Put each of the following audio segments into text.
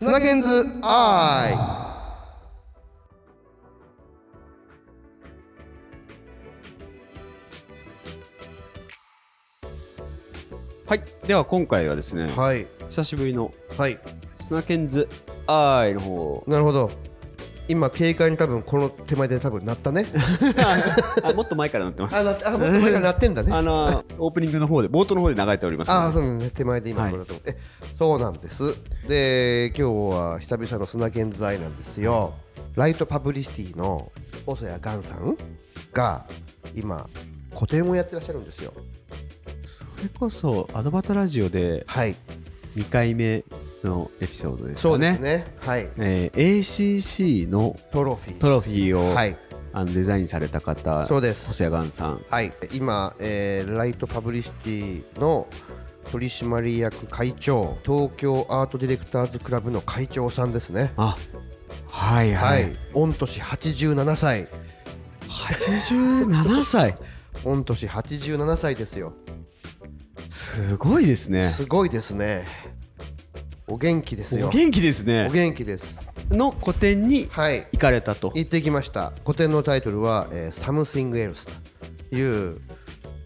砂ケンズアイ。はいでは今回はですね、はい。久しぶりのはい。スナケンズアイの方を。なるほど。今軽快に多分この手前で多分鳴ったね。あもっと前からなってます。あなあもっと前から鳴ってんだね。あのオープニングの方で冒頭の方で流れておりますああのでそうね手前で今これだと思って、そうなんです。で今日は久々の砂剣在なんですよ、ライトパブリシティの細谷ガンさんが今個展をやってらっしゃるんですよ。それこそアドバタラジオではい。2回目のエピソードですそうですね。はい。えー ACC のトロフィー。トロフィーを、はい。あのデザインされた方そうです。細谷ガンさん。はい。今、えーライトパブリシティの取締役会長東京アートディレクターズクラブの会長さんですね。あはいは、はい。い御年87歳。87歳？御年87歳ですよ。すごいですね。すごいですね。お元気ですよ。お元気ですおね元気です。の個展にはい。行かれたと。行ってきました。個展のタイトルは、えー、Something Else という、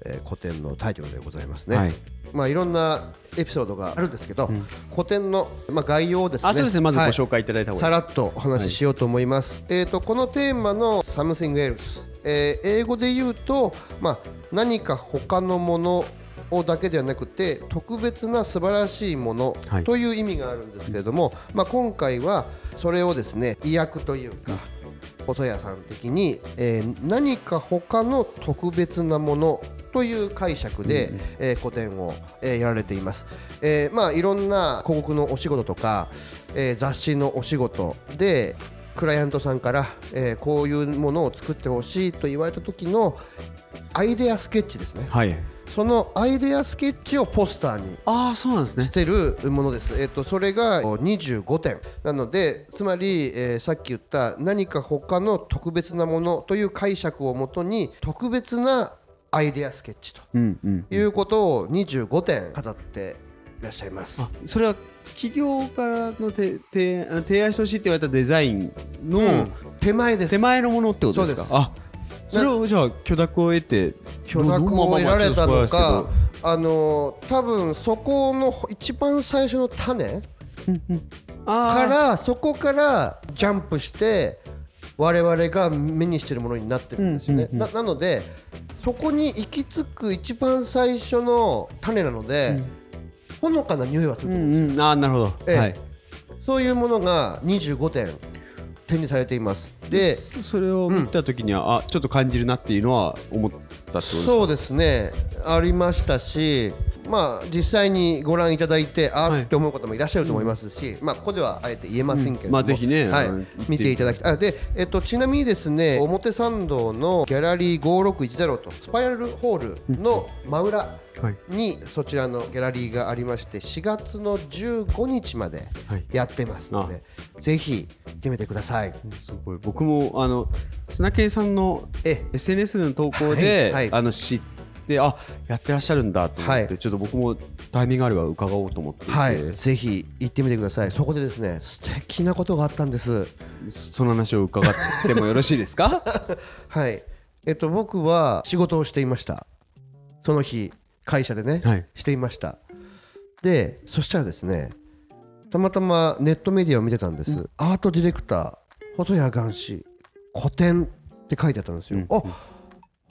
えー、個展のタイトルでございますね、はいまあいろんなエピソードがあるんですけど、個展の、まあ、概要をですねあそうですね。まずごはい。紹介いただいた方がいい。さらっとお話ししようと思います、えー、とこのテーマの Something Else、えー英語で言うと、まあ、何か他のものをだけではなくて特別な素晴らしいものはい。という意味があるんですけれども、まあ、今回はそれをですね意訳というか細谷さん的に、えー何か他の特別なものという解釈で、えー個展を、えーやられています、えーまあいろんな広告のお仕事とか、えー雑誌のお仕事でクライアントさんから、えーこういうものを作ってほしいと言われた時のアイデアスケッチですね。はい。そのアイデアスケッチをポスターにああそうなんですね。してるものです、えっとそれが25点。なのでつまり、えーさっき言った何か他の特別なものという解釈をもとに特別なアイデアスケッチということを25点飾っていらっしゃいます。あそれは企業からのてて提案してほしいって言われたデザインのうん。手前です。手前のものってことですか？あそれをじゃあ許諾を得て許諾を得られたとかあのー多分そこの一番最初の種からそこからジャンプして我々が目にしてるものになってるんですよね、うんうんうんななのでそこに行き着く一番最初の種なので、ほのかな匂いはついてるんですよ、うんうん。あーなるほど、ええ。はい。そういうものが25点展示されています。でそれを見た時には、あちょっと感じるなっていうのは思ったそうですね。ありましたしまあ実際にご覧いただいてあって思う方もいらっしゃると思いますし、まあここではあえて言えませんけれども、うん。まあぜひねはい。見ていただきたい。あで、えっと、ちなみにですね表参道のギャラリー5610とスパイラルホールの真裏はい。にそちらのギャラリーがありまして4月の15日まではい。やってますので、ぜひ行ってみてください。すごい。僕もあの砂圭さんのえ SNS の投稿で、はい。はい。あの知ってあやってらっしゃるんだと思って、はいちょっと僕もタイミングあれば伺おうと思ってはい、ぜひ行ってみてください。そこでですね、素敵なことがあったんです。その話を伺ってもよろしいですか？はい。えっと僕は仕事をしていました。その日会社でね、はいしていました。で、そしたらですね、たまたまネットメディアを見てたんです。アートディレクター細谷元氏個展って書いてあったんですよ。うんあ、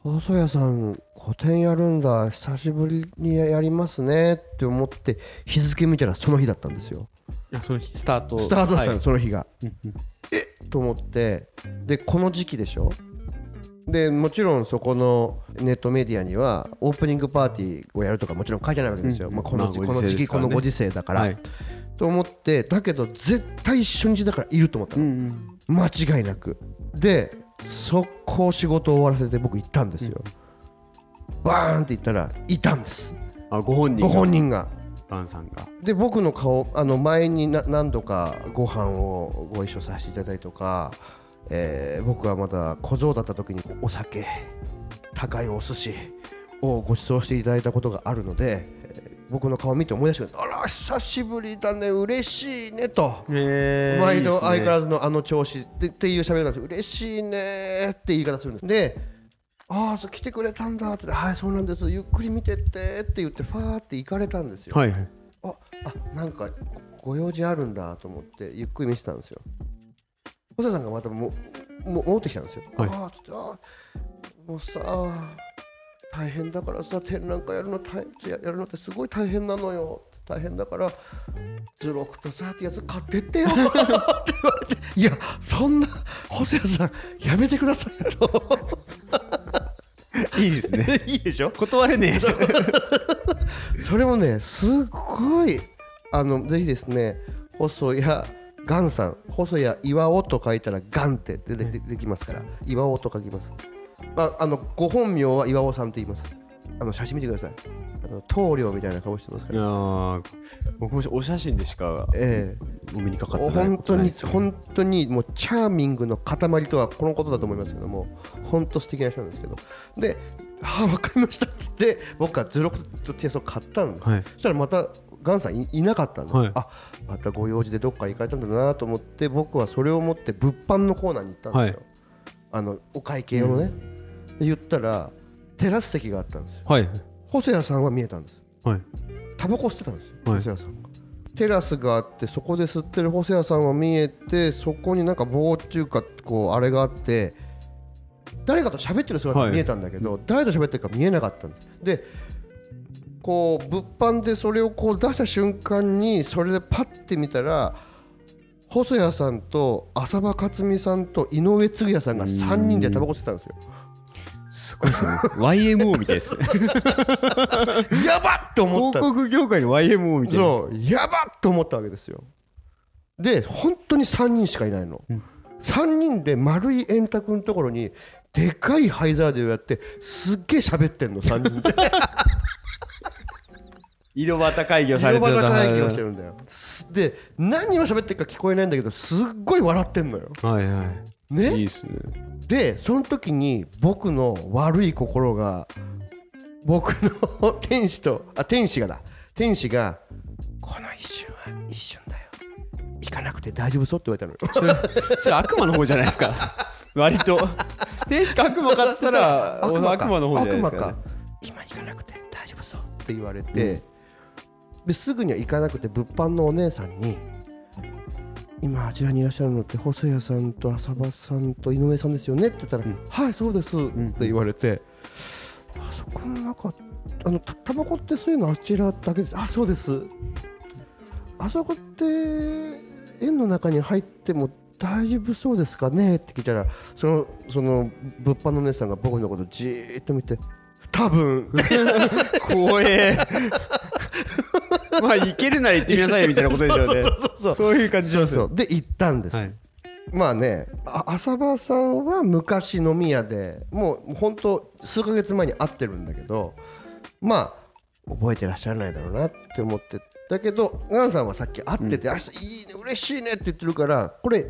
細谷さん個展やるんだ久しぶりにやりますねって思って日付見たらその日だったんですよ。いやその日スタート。スタートだったの、はい。その日が。うんうん。えと思って。でこの時期でしょ？でもちろんそこのネットメディアにはオープニングパーティーをやるとかもちろん書いてないわけですよ、うんまあ、この時まあこの時期このご時世だから、はい。と思ってだけど絶対初日だからいると思ったうの、ん。間違いなく。で速攻仕事を終わらせて僕行ったんですよ、バーンって言ったらいたんです。うん、あご本人ご本人が。バンさんが。で僕の顔あの前にな何度かご飯をご一緒させていただいたりとか、えー僕はまだ小僧だった時にお酒高いお寿司をご馳走していただいたことがあるのでえー僕の顔見て思い出してくれて「あら久しぶりだね嬉しいね」と。へー毎度相変わらいずのあの調子でっていう喋りなんです。よ嬉しいねって言い方するんです。でああそう来てくれたんだって。はいそうなんです。ゆっくり見てってって言ってファーって行かれたんですよ、はいはい。ああなんかご用事あるんだと思ってゆっくり見てたんですよ。細田さんがまたもも戻ってきたんですよ、はい。ああつってあーもうさ大変だからさ展覧会やるの大ややるのってすごい大変なのよ。大変だから図録とさってやつ買ってってよ。って言われていやそんな細谷さんやめてくださいといいですね。いいでしょ？断れねえ。そ れもねすっごいあのぜひですね細谷ガンさん細谷岩尾と書いたらガンって出てきますから岩尾と書きます、まあ、あのご本名は岩尾さんと言いますあの写真見てください。あの棟梁みたいな顔してますかいらやー僕もお写真でしかえお目にかかえってない本当に本当にもうチャーミングの塊とはこのことだと思いますけども本当素敵な人なんですけど。で「ああ分かりました」っつって僕は図録と T シャツを買ったんです、はい。そしたらまたガンさんいいなかったんです、はい。あまたご用事でどっか行かれたんだなと思って僕はそれを持って物販のコーナーに行ったんですよ、はい。あのお会計用のね、で言ったらテラス席があったんですよ。はい。細谷さんは見えたんです。はい。タバコ吸ってたんですよ、はい。細谷さんが。テラスがあってそこで吸ってる細谷さんは見えてそこになんか棒っていうかこうあれがあって誰かと喋ってる姿が見えたんだけど、誰と喋ってるか見えなかったんです。でこう物販でそれをこう出した瞬間にそれでパッて見たら細谷さんと浅場克美さんと井上嗣也さんが3人でタバコ吸ってたんですよすごいですね。YMO みたいです。ねやばっと思った。広告業界の YMO みたいな。そう。やばっと思ったわけですよ。で本当に3人しかいないの、3人で丸い円卓のところにでかい灰皿でやってすっげえ喋ってんの3人で。井戸端会議をされて広た場会議をしてるんだよ。すで何を喋ってるか聞こえないんだけどすっごい笑ってんのよ。はいはいいね。いですね。でその時に僕の悪い心が僕の 天使とあ天使がだ。天使がこの一瞬は一瞬だよ。行かなくて大丈夫そうって言われたのよ。それ悪魔の方じゃないですか。割と。天使か悪魔かっつったら悪魔か。悪魔の方じゃないですか,、悪魔か。今行かなくて大丈夫そうって言われて、ですぐには行かなくて物販のお姉さんに今あちらにいらっしゃるのって細谷さんと浅場さんと井上さんですよね？って言ったら、はいそうです。って言われて、あそこの中あのたタバコってそういうのあちらだけです。あそうです。あそこって円の中に入っても大丈夫そうですかね？って聞いたらそのその物販のお姉さんが僕のことじーっと見て多分。怖えまあ行けるなら行ってみなさいよみたいなことでしょうね。そうそうそうそういう感じしますよ。そうで行ったんです、はい。まあねあ浅場さんは昔飲み屋でもう本当数ヶ月前に会ってるんだけどまあ覚えてらっしゃらないだろうなって思って。だけどガンさんはさっき会ってて「あいいね嬉しいね」って言ってるからこれ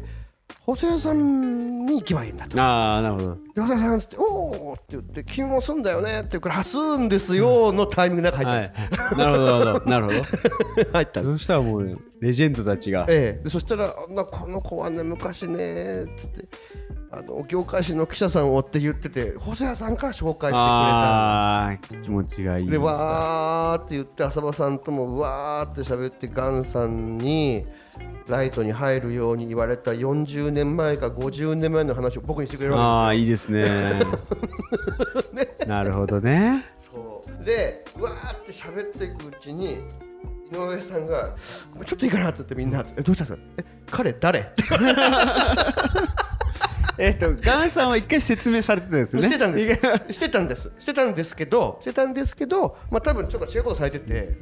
細谷さんに行けばいいんだと。ああなるほど。で細谷さんっつって「おお」って言って「君もすんだよね」って言うから「あすんですよ」のタイミングで入ったんはです、い。なるほどなるほど。なるほど。入ったそしたらもうレジェンドたちが。ええ、でそしたらあなこの子はね昔ねつってあの業界誌の記者さんをって言ってて細谷さんから紹介してくれたああ気持ちがいいでわーって言って浅場さんともうわーって喋ってガンさんにライトに入るように言われた40年前か50年前の話を僕にしてくれるわああいいです ね。なるほどね。そう。でわーって喋っていくうちに井上さんが「ちょっといいかな」って言ってみんな「えどうしたんですか？え彼誰? 」えっとガンさんは一回説明されてたんですよね。してたんです。してたんです。してたんですけどしてたんですけどまあ多分ちょっと違うことされてて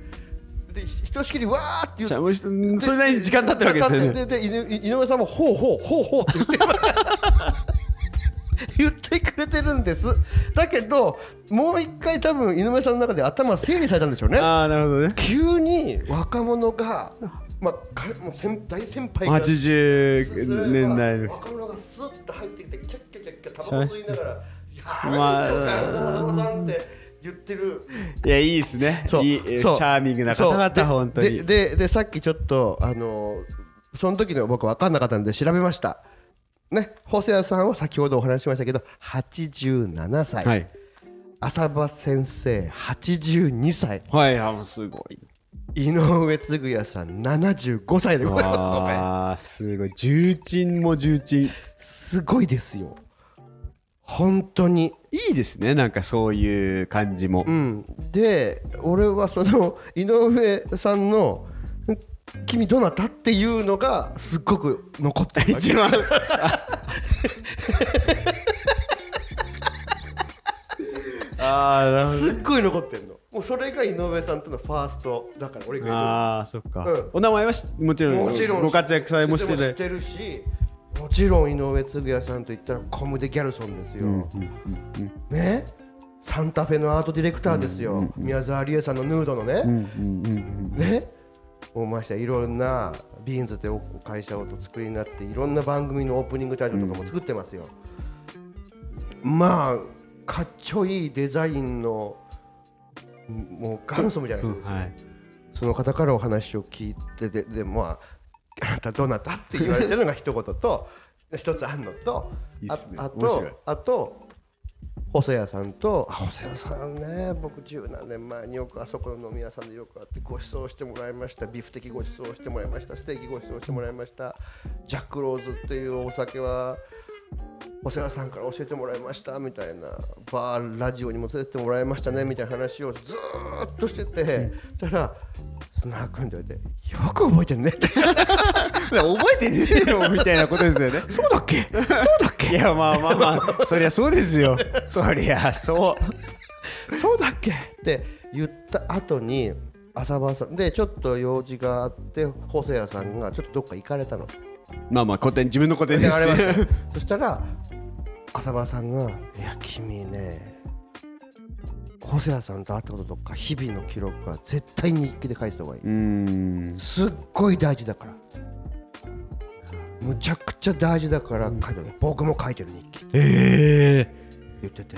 でひひとしきりわーって言ってそれなりに時間経ってるわけですよね。で井井上さんもほうほうほうほうって言って 言ってくれてるんです。だけどもう一回多分井上さんの中で頭整理されたんでしょうね。ああなるほどね。急に若者がまあ彼もう先大先輩が80年代の若者がスッと入ってきてキャッキャキャッキャタバコ吸い。ながら「いやまあですよガンさんさんって言ってる。いやいいですね。そう。いいえそう。チャーミングな方そう。々で本当に。でででさっきちょっとあのその時の僕分かんなかったんで調べました。ね。細谷さんは先ほどお話ししましたけど87歳、はい。浅場先生82歳。はいあもうすごい。井上嗣也さん75歳でございますすごい。重鎮も重鎮。すごいですよ本当に。いいですねなんかそういう感じも。うん。で俺はその井上さんの「君どなた?」っていうのがすっごく残ってる一番。ああなるほど。すっごい残ってるの。もうそれが井上さんとのファーストだから俺がああそっか、うん。お名前はしもちろんもちろんご活躍されもしててるしもちろん井上嗣也さんといったらコムデ・ギャルソンですよ、ね？サンタフェのアートディレクターですよ、宮沢りえさんのヌードのね、ね？もうましていろんなビーンズという会社をと作りになっていろんな番組のオープニングタイトルとかも作ってますよ、まあかっちょいいデザインのもう元祖みたいな人ですよ、はい。その方からお話を聞いてででまああなたどなた？って言われてるのが一言と一つあんのとああとあと細谷さんとあ細谷さんね僕十何年前によくあそこの飲み屋さんでよく会ってご馳走してもらいました。ビフテキご馳走してもらいました。ステーキご馳走してもらいました。ジャックローズっていうお酒は細谷さんから教えてもらいました。みたいな。バーラジオにも連れてってもらいましたね。みたいな話をずーっとしてて、そしたらって言われてよく覚えてるね。って覚えてねえよ みたいなことですよね。そうだっけ？そうだっけ？いやまあまあまあそりゃそうですよ。そりゃそう。そうだっけ？って言った後に浅場さんでちょっと用事があって細谷さんがちょっとどっか行かれたの。まあまあ古典自分の古典です。そしたら浅場さんが「いや君ね細谷さんと会ったこととか日々の記録は絶対に日記で書いてた方がいい」うん。すっごい大事だから。むちゃくちゃ大事だから書いてある。僕も書いてる日記。ええ言ってて。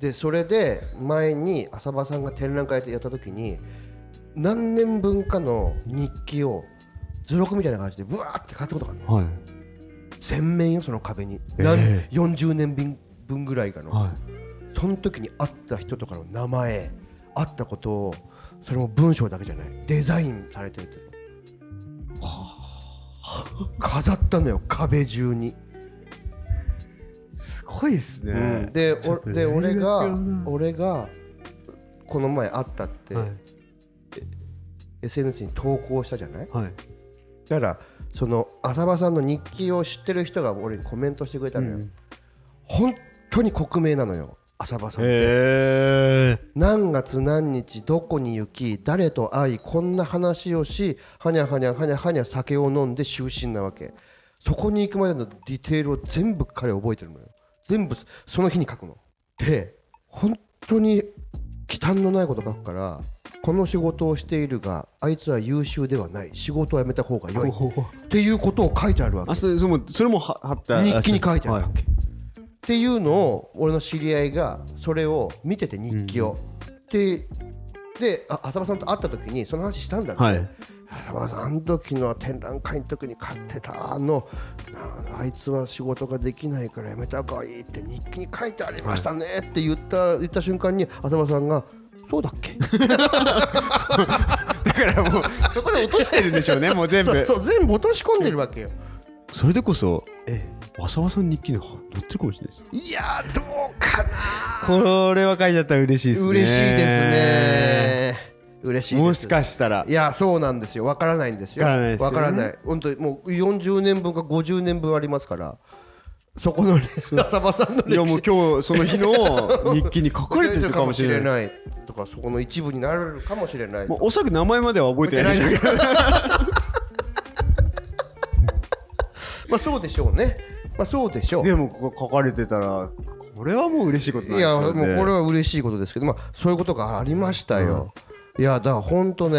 でそれで前に浅場さんが展覧会やった時に何年分かの日記を図録みたいな感じでブワーって買ったことがあるの。はい。全面よその壁に、えー。なん40年分分ぐらいかの、はその時に会った人とかの名前会ったことをそれも文章だけじゃない。デザインされてるって。いうの飾ったのよ壁中に、いすごいですね、うん。でおで俺が俺がこの前会ったって、はい。SNS に投稿したじゃない？はい。だからその浅場さんの日記を知ってる人が俺にコメントしてくれたのよ、うん。本当に克明なのよ浅場さんって、何月何日どこに行き誰と会いこんな話をしはにゃはにゃはにゃはにゃ酒を飲んで就寝なわけ。そこに行くまでのディテールを全部彼覚えてるのよ。全部その日に書くの。で本当に忌憚のないこと書くからこの仕事をしているがあいつは優秀ではない。仕事を辞めた方が良い。っていうことを書いてあるわけ。あそれもそれもは貼った日記に書いてあるわはけ、っていうのを俺の知り合いがそれを見てて日記を、でであ浅場さんと会った時にその話したんだって、はい。浅場さんあの時の展覧会の時に買ってたあのなあいつは仕事ができないから辞めた方がいいって日記に書いてありましたねって言った言った瞬間に浅場さんがそうだっけ？だからもうそこで落としてるんでしょうねもう全部。そう全部落とし込んでるわけよ、それでこそえ浅輪さん日記に載ってるかもしれないです？え、いやーどうかなこれは書いてあったら嬉しいですね。嬉しいですね。嬉しいもしかしたら。いやそうなんですよ。わからないんですよ。わからないですよね。わからない。本当にもう40年分か50年分ありますから。そこのね浅場さんの歴史。いやもう今日その日の日記に書かれてるかもしれない。いとかそこの一部になるかもしれないもうおそらく名前までは覚えてない。でしょうけどまあそうでしょうねまあそうでしょう。でもここ書かれてたらこれはもう嬉しいことなんですいやよねもうこれは嬉しいことですけどまあそういうことがありましたよ、いやだから本当ね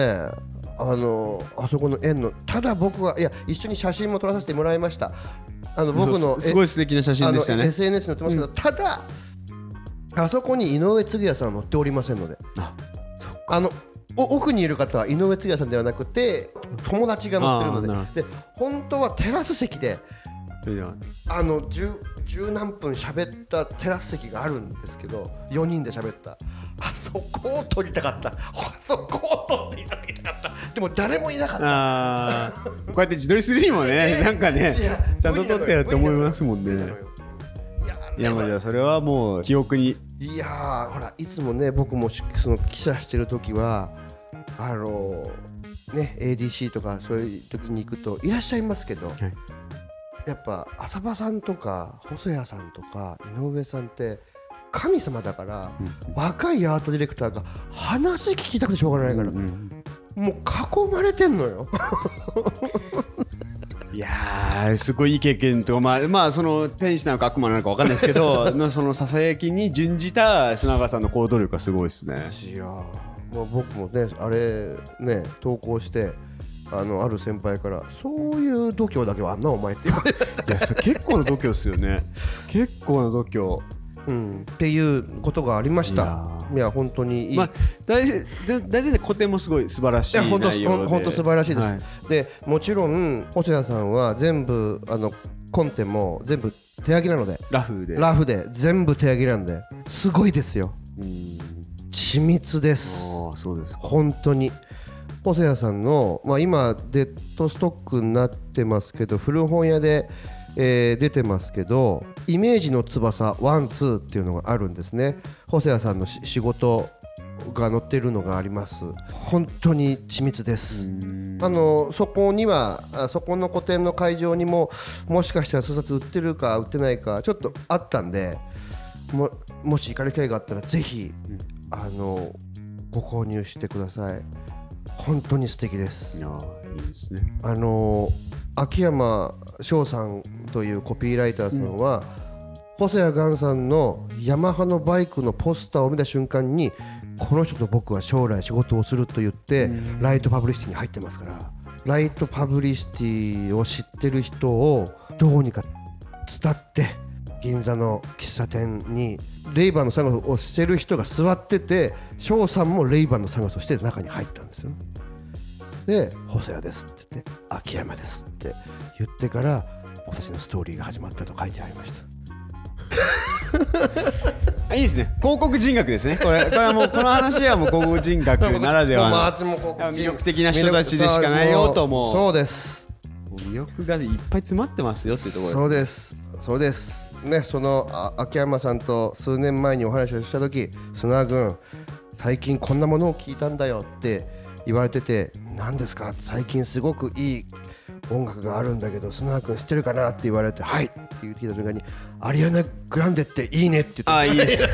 あのあそこの園のただ僕はいや一緒に写真も撮らさせてもらいました。あの僕のすすごい素敵な写真でしたね。SNS に載ってますけど、ただあそこに井上嗣也さんは乗っておりませんので。あそっか。あのお奥にいる方は井上嗣也さんではなくて友達が乗ってるので。で本当はテラス席であの十十何分喋ったテラス席があるんですけど4人で喋った。あそこを撮りたかった。あ そこを撮っていただきたかった。でも誰もいなかった。こうやって自撮りするにもねなんかねちゃんと撮ってやって思いますもんね。いやまあじゃあそれはもう記憶に。いやーほらいつもね僕もしその記者してる時はあのね ADC とかそういう時に行くといらっしゃいますけど、いやっぱ浅場さんとか細谷さんとか井上さんって神様だから、若いアートディレクターが話聞きたくてしょうがないから、うんもう囲まれてんのよ。いやーすごいいい経験とまあまあその天使なのか悪魔なのかわかんないですけどの そのささやきに準じた砂川さんの行動力がすごいですね。いやーもう僕もねあれね投稿してあのある先輩からそういう度胸だけはあんなお前って言われていや結構な度胸ですよね。結構な度胸。うん、っていうことがありました。いや本当にいい。まあ大事大大事で古典もすごい素晴らしいいや本当本当素晴らしいです。はい。でもちろん細谷さんは全部あのコンテも全部手書きなので。ラフで。ラフで全部手書きなんですごいですよ。うん。緻密です。ああそうですか。本当に細谷さんの、まあ、今デッドストックになってますけど古本屋で、えー出てますけど「イメージの翼ワンツーっていうのがあるんですね。細谷さんのし仕事が載ってるのがあります。本当に緻密です、あのそこにはあそこの個展の会場にももしかしたら数冊売ってるか売ってないかちょっとあったんでももし行かれる機会があったらぜひ、あのご購入してください本当に素敵です。いやいいですね。あの秋山晶さんというコピーライターさんは、細谷巖さんのヤマハのバイクのポスターを見た瞬間にこの人と僕は将来仕事をすると言って、ライトパブリシティに入ってますから。ライトパブリシティを知ってる人をどうにか伝って銀座の喫茶店にレイバンのサングラスをしてる人が座ってて晶さんもレイバンのサングラスをして中に入ったんですよ。で「細谷です」って言って「秋山です」って言ってから僕たちのストーリーが始まったと書いてありました。あ いいですね。広告人格ですね。これこれはもうこの話はもう広告人格ならではの 魅力的な人たちでしかないよと思う。そうです。魅力がいっぱい詰まってますよっていうところですそうです。そうですねそのあ秋山さんと数年前にお話をした時砂君最近こんなものを聞いたんだよって言われてて何ですか？最近すごくいい音楽があるんだけど砂君知ってるかなって言われてはい！って言ってきた瞬間にアリアナ・グランデっていいねって言ってあいいです。ね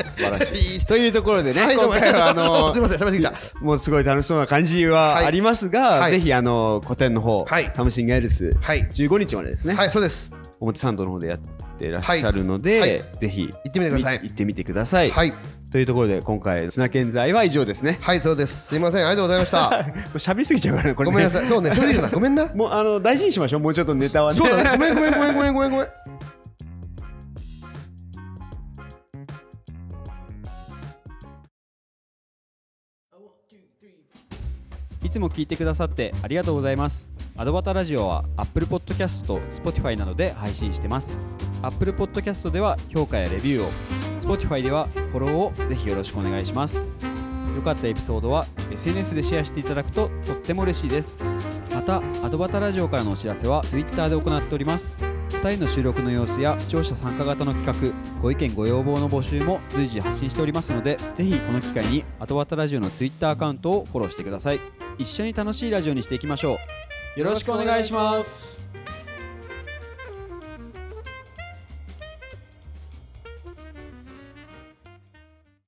素晴らしい。というところでね、はい今回はあの すいません喋りすぎた。もうすごい楽しそうな感じははい。ありますが、はい。ぜひあの個展の方、はい。タムシングエルス、はい。15日までですね、はいそうです表参道の方でやってらっしゃるので、はい。はいぜひ行ってみてください。み行ってみてください、はい。というところで今回砂建材は以上ですね。はいそうです。すいません。ありがとうございました。喋りすぎちゃうからねこれね。ごめんなさい。そうね。それでいいなごめんな。もうあの大事にしましょう。もうちょっとネタはね。そうだね。ごめんごめんごめんごめんごめんつも聞いてくださってありがとうございます。アドバタラジオは Apple Podcast と Spotify などで配信してます。Apple Podcast では評価やレビューを、Spotify ではフォローをぜひよろしくお願いします。良かったエピソードは SNS でシェアしていただくととっても嬉しいです。また、アドバタラジオからのお知らせは Twitter で行っております。2人の収録の様子や視聴者参加型の企画、ご意見ご要望の募集も随時発信しておりますので、ぜひこの機会にアドバタラジオの Twitter アカウントをフォローしてください。一緒に楽しいラジオにしていきましょう。よろしくお願いします。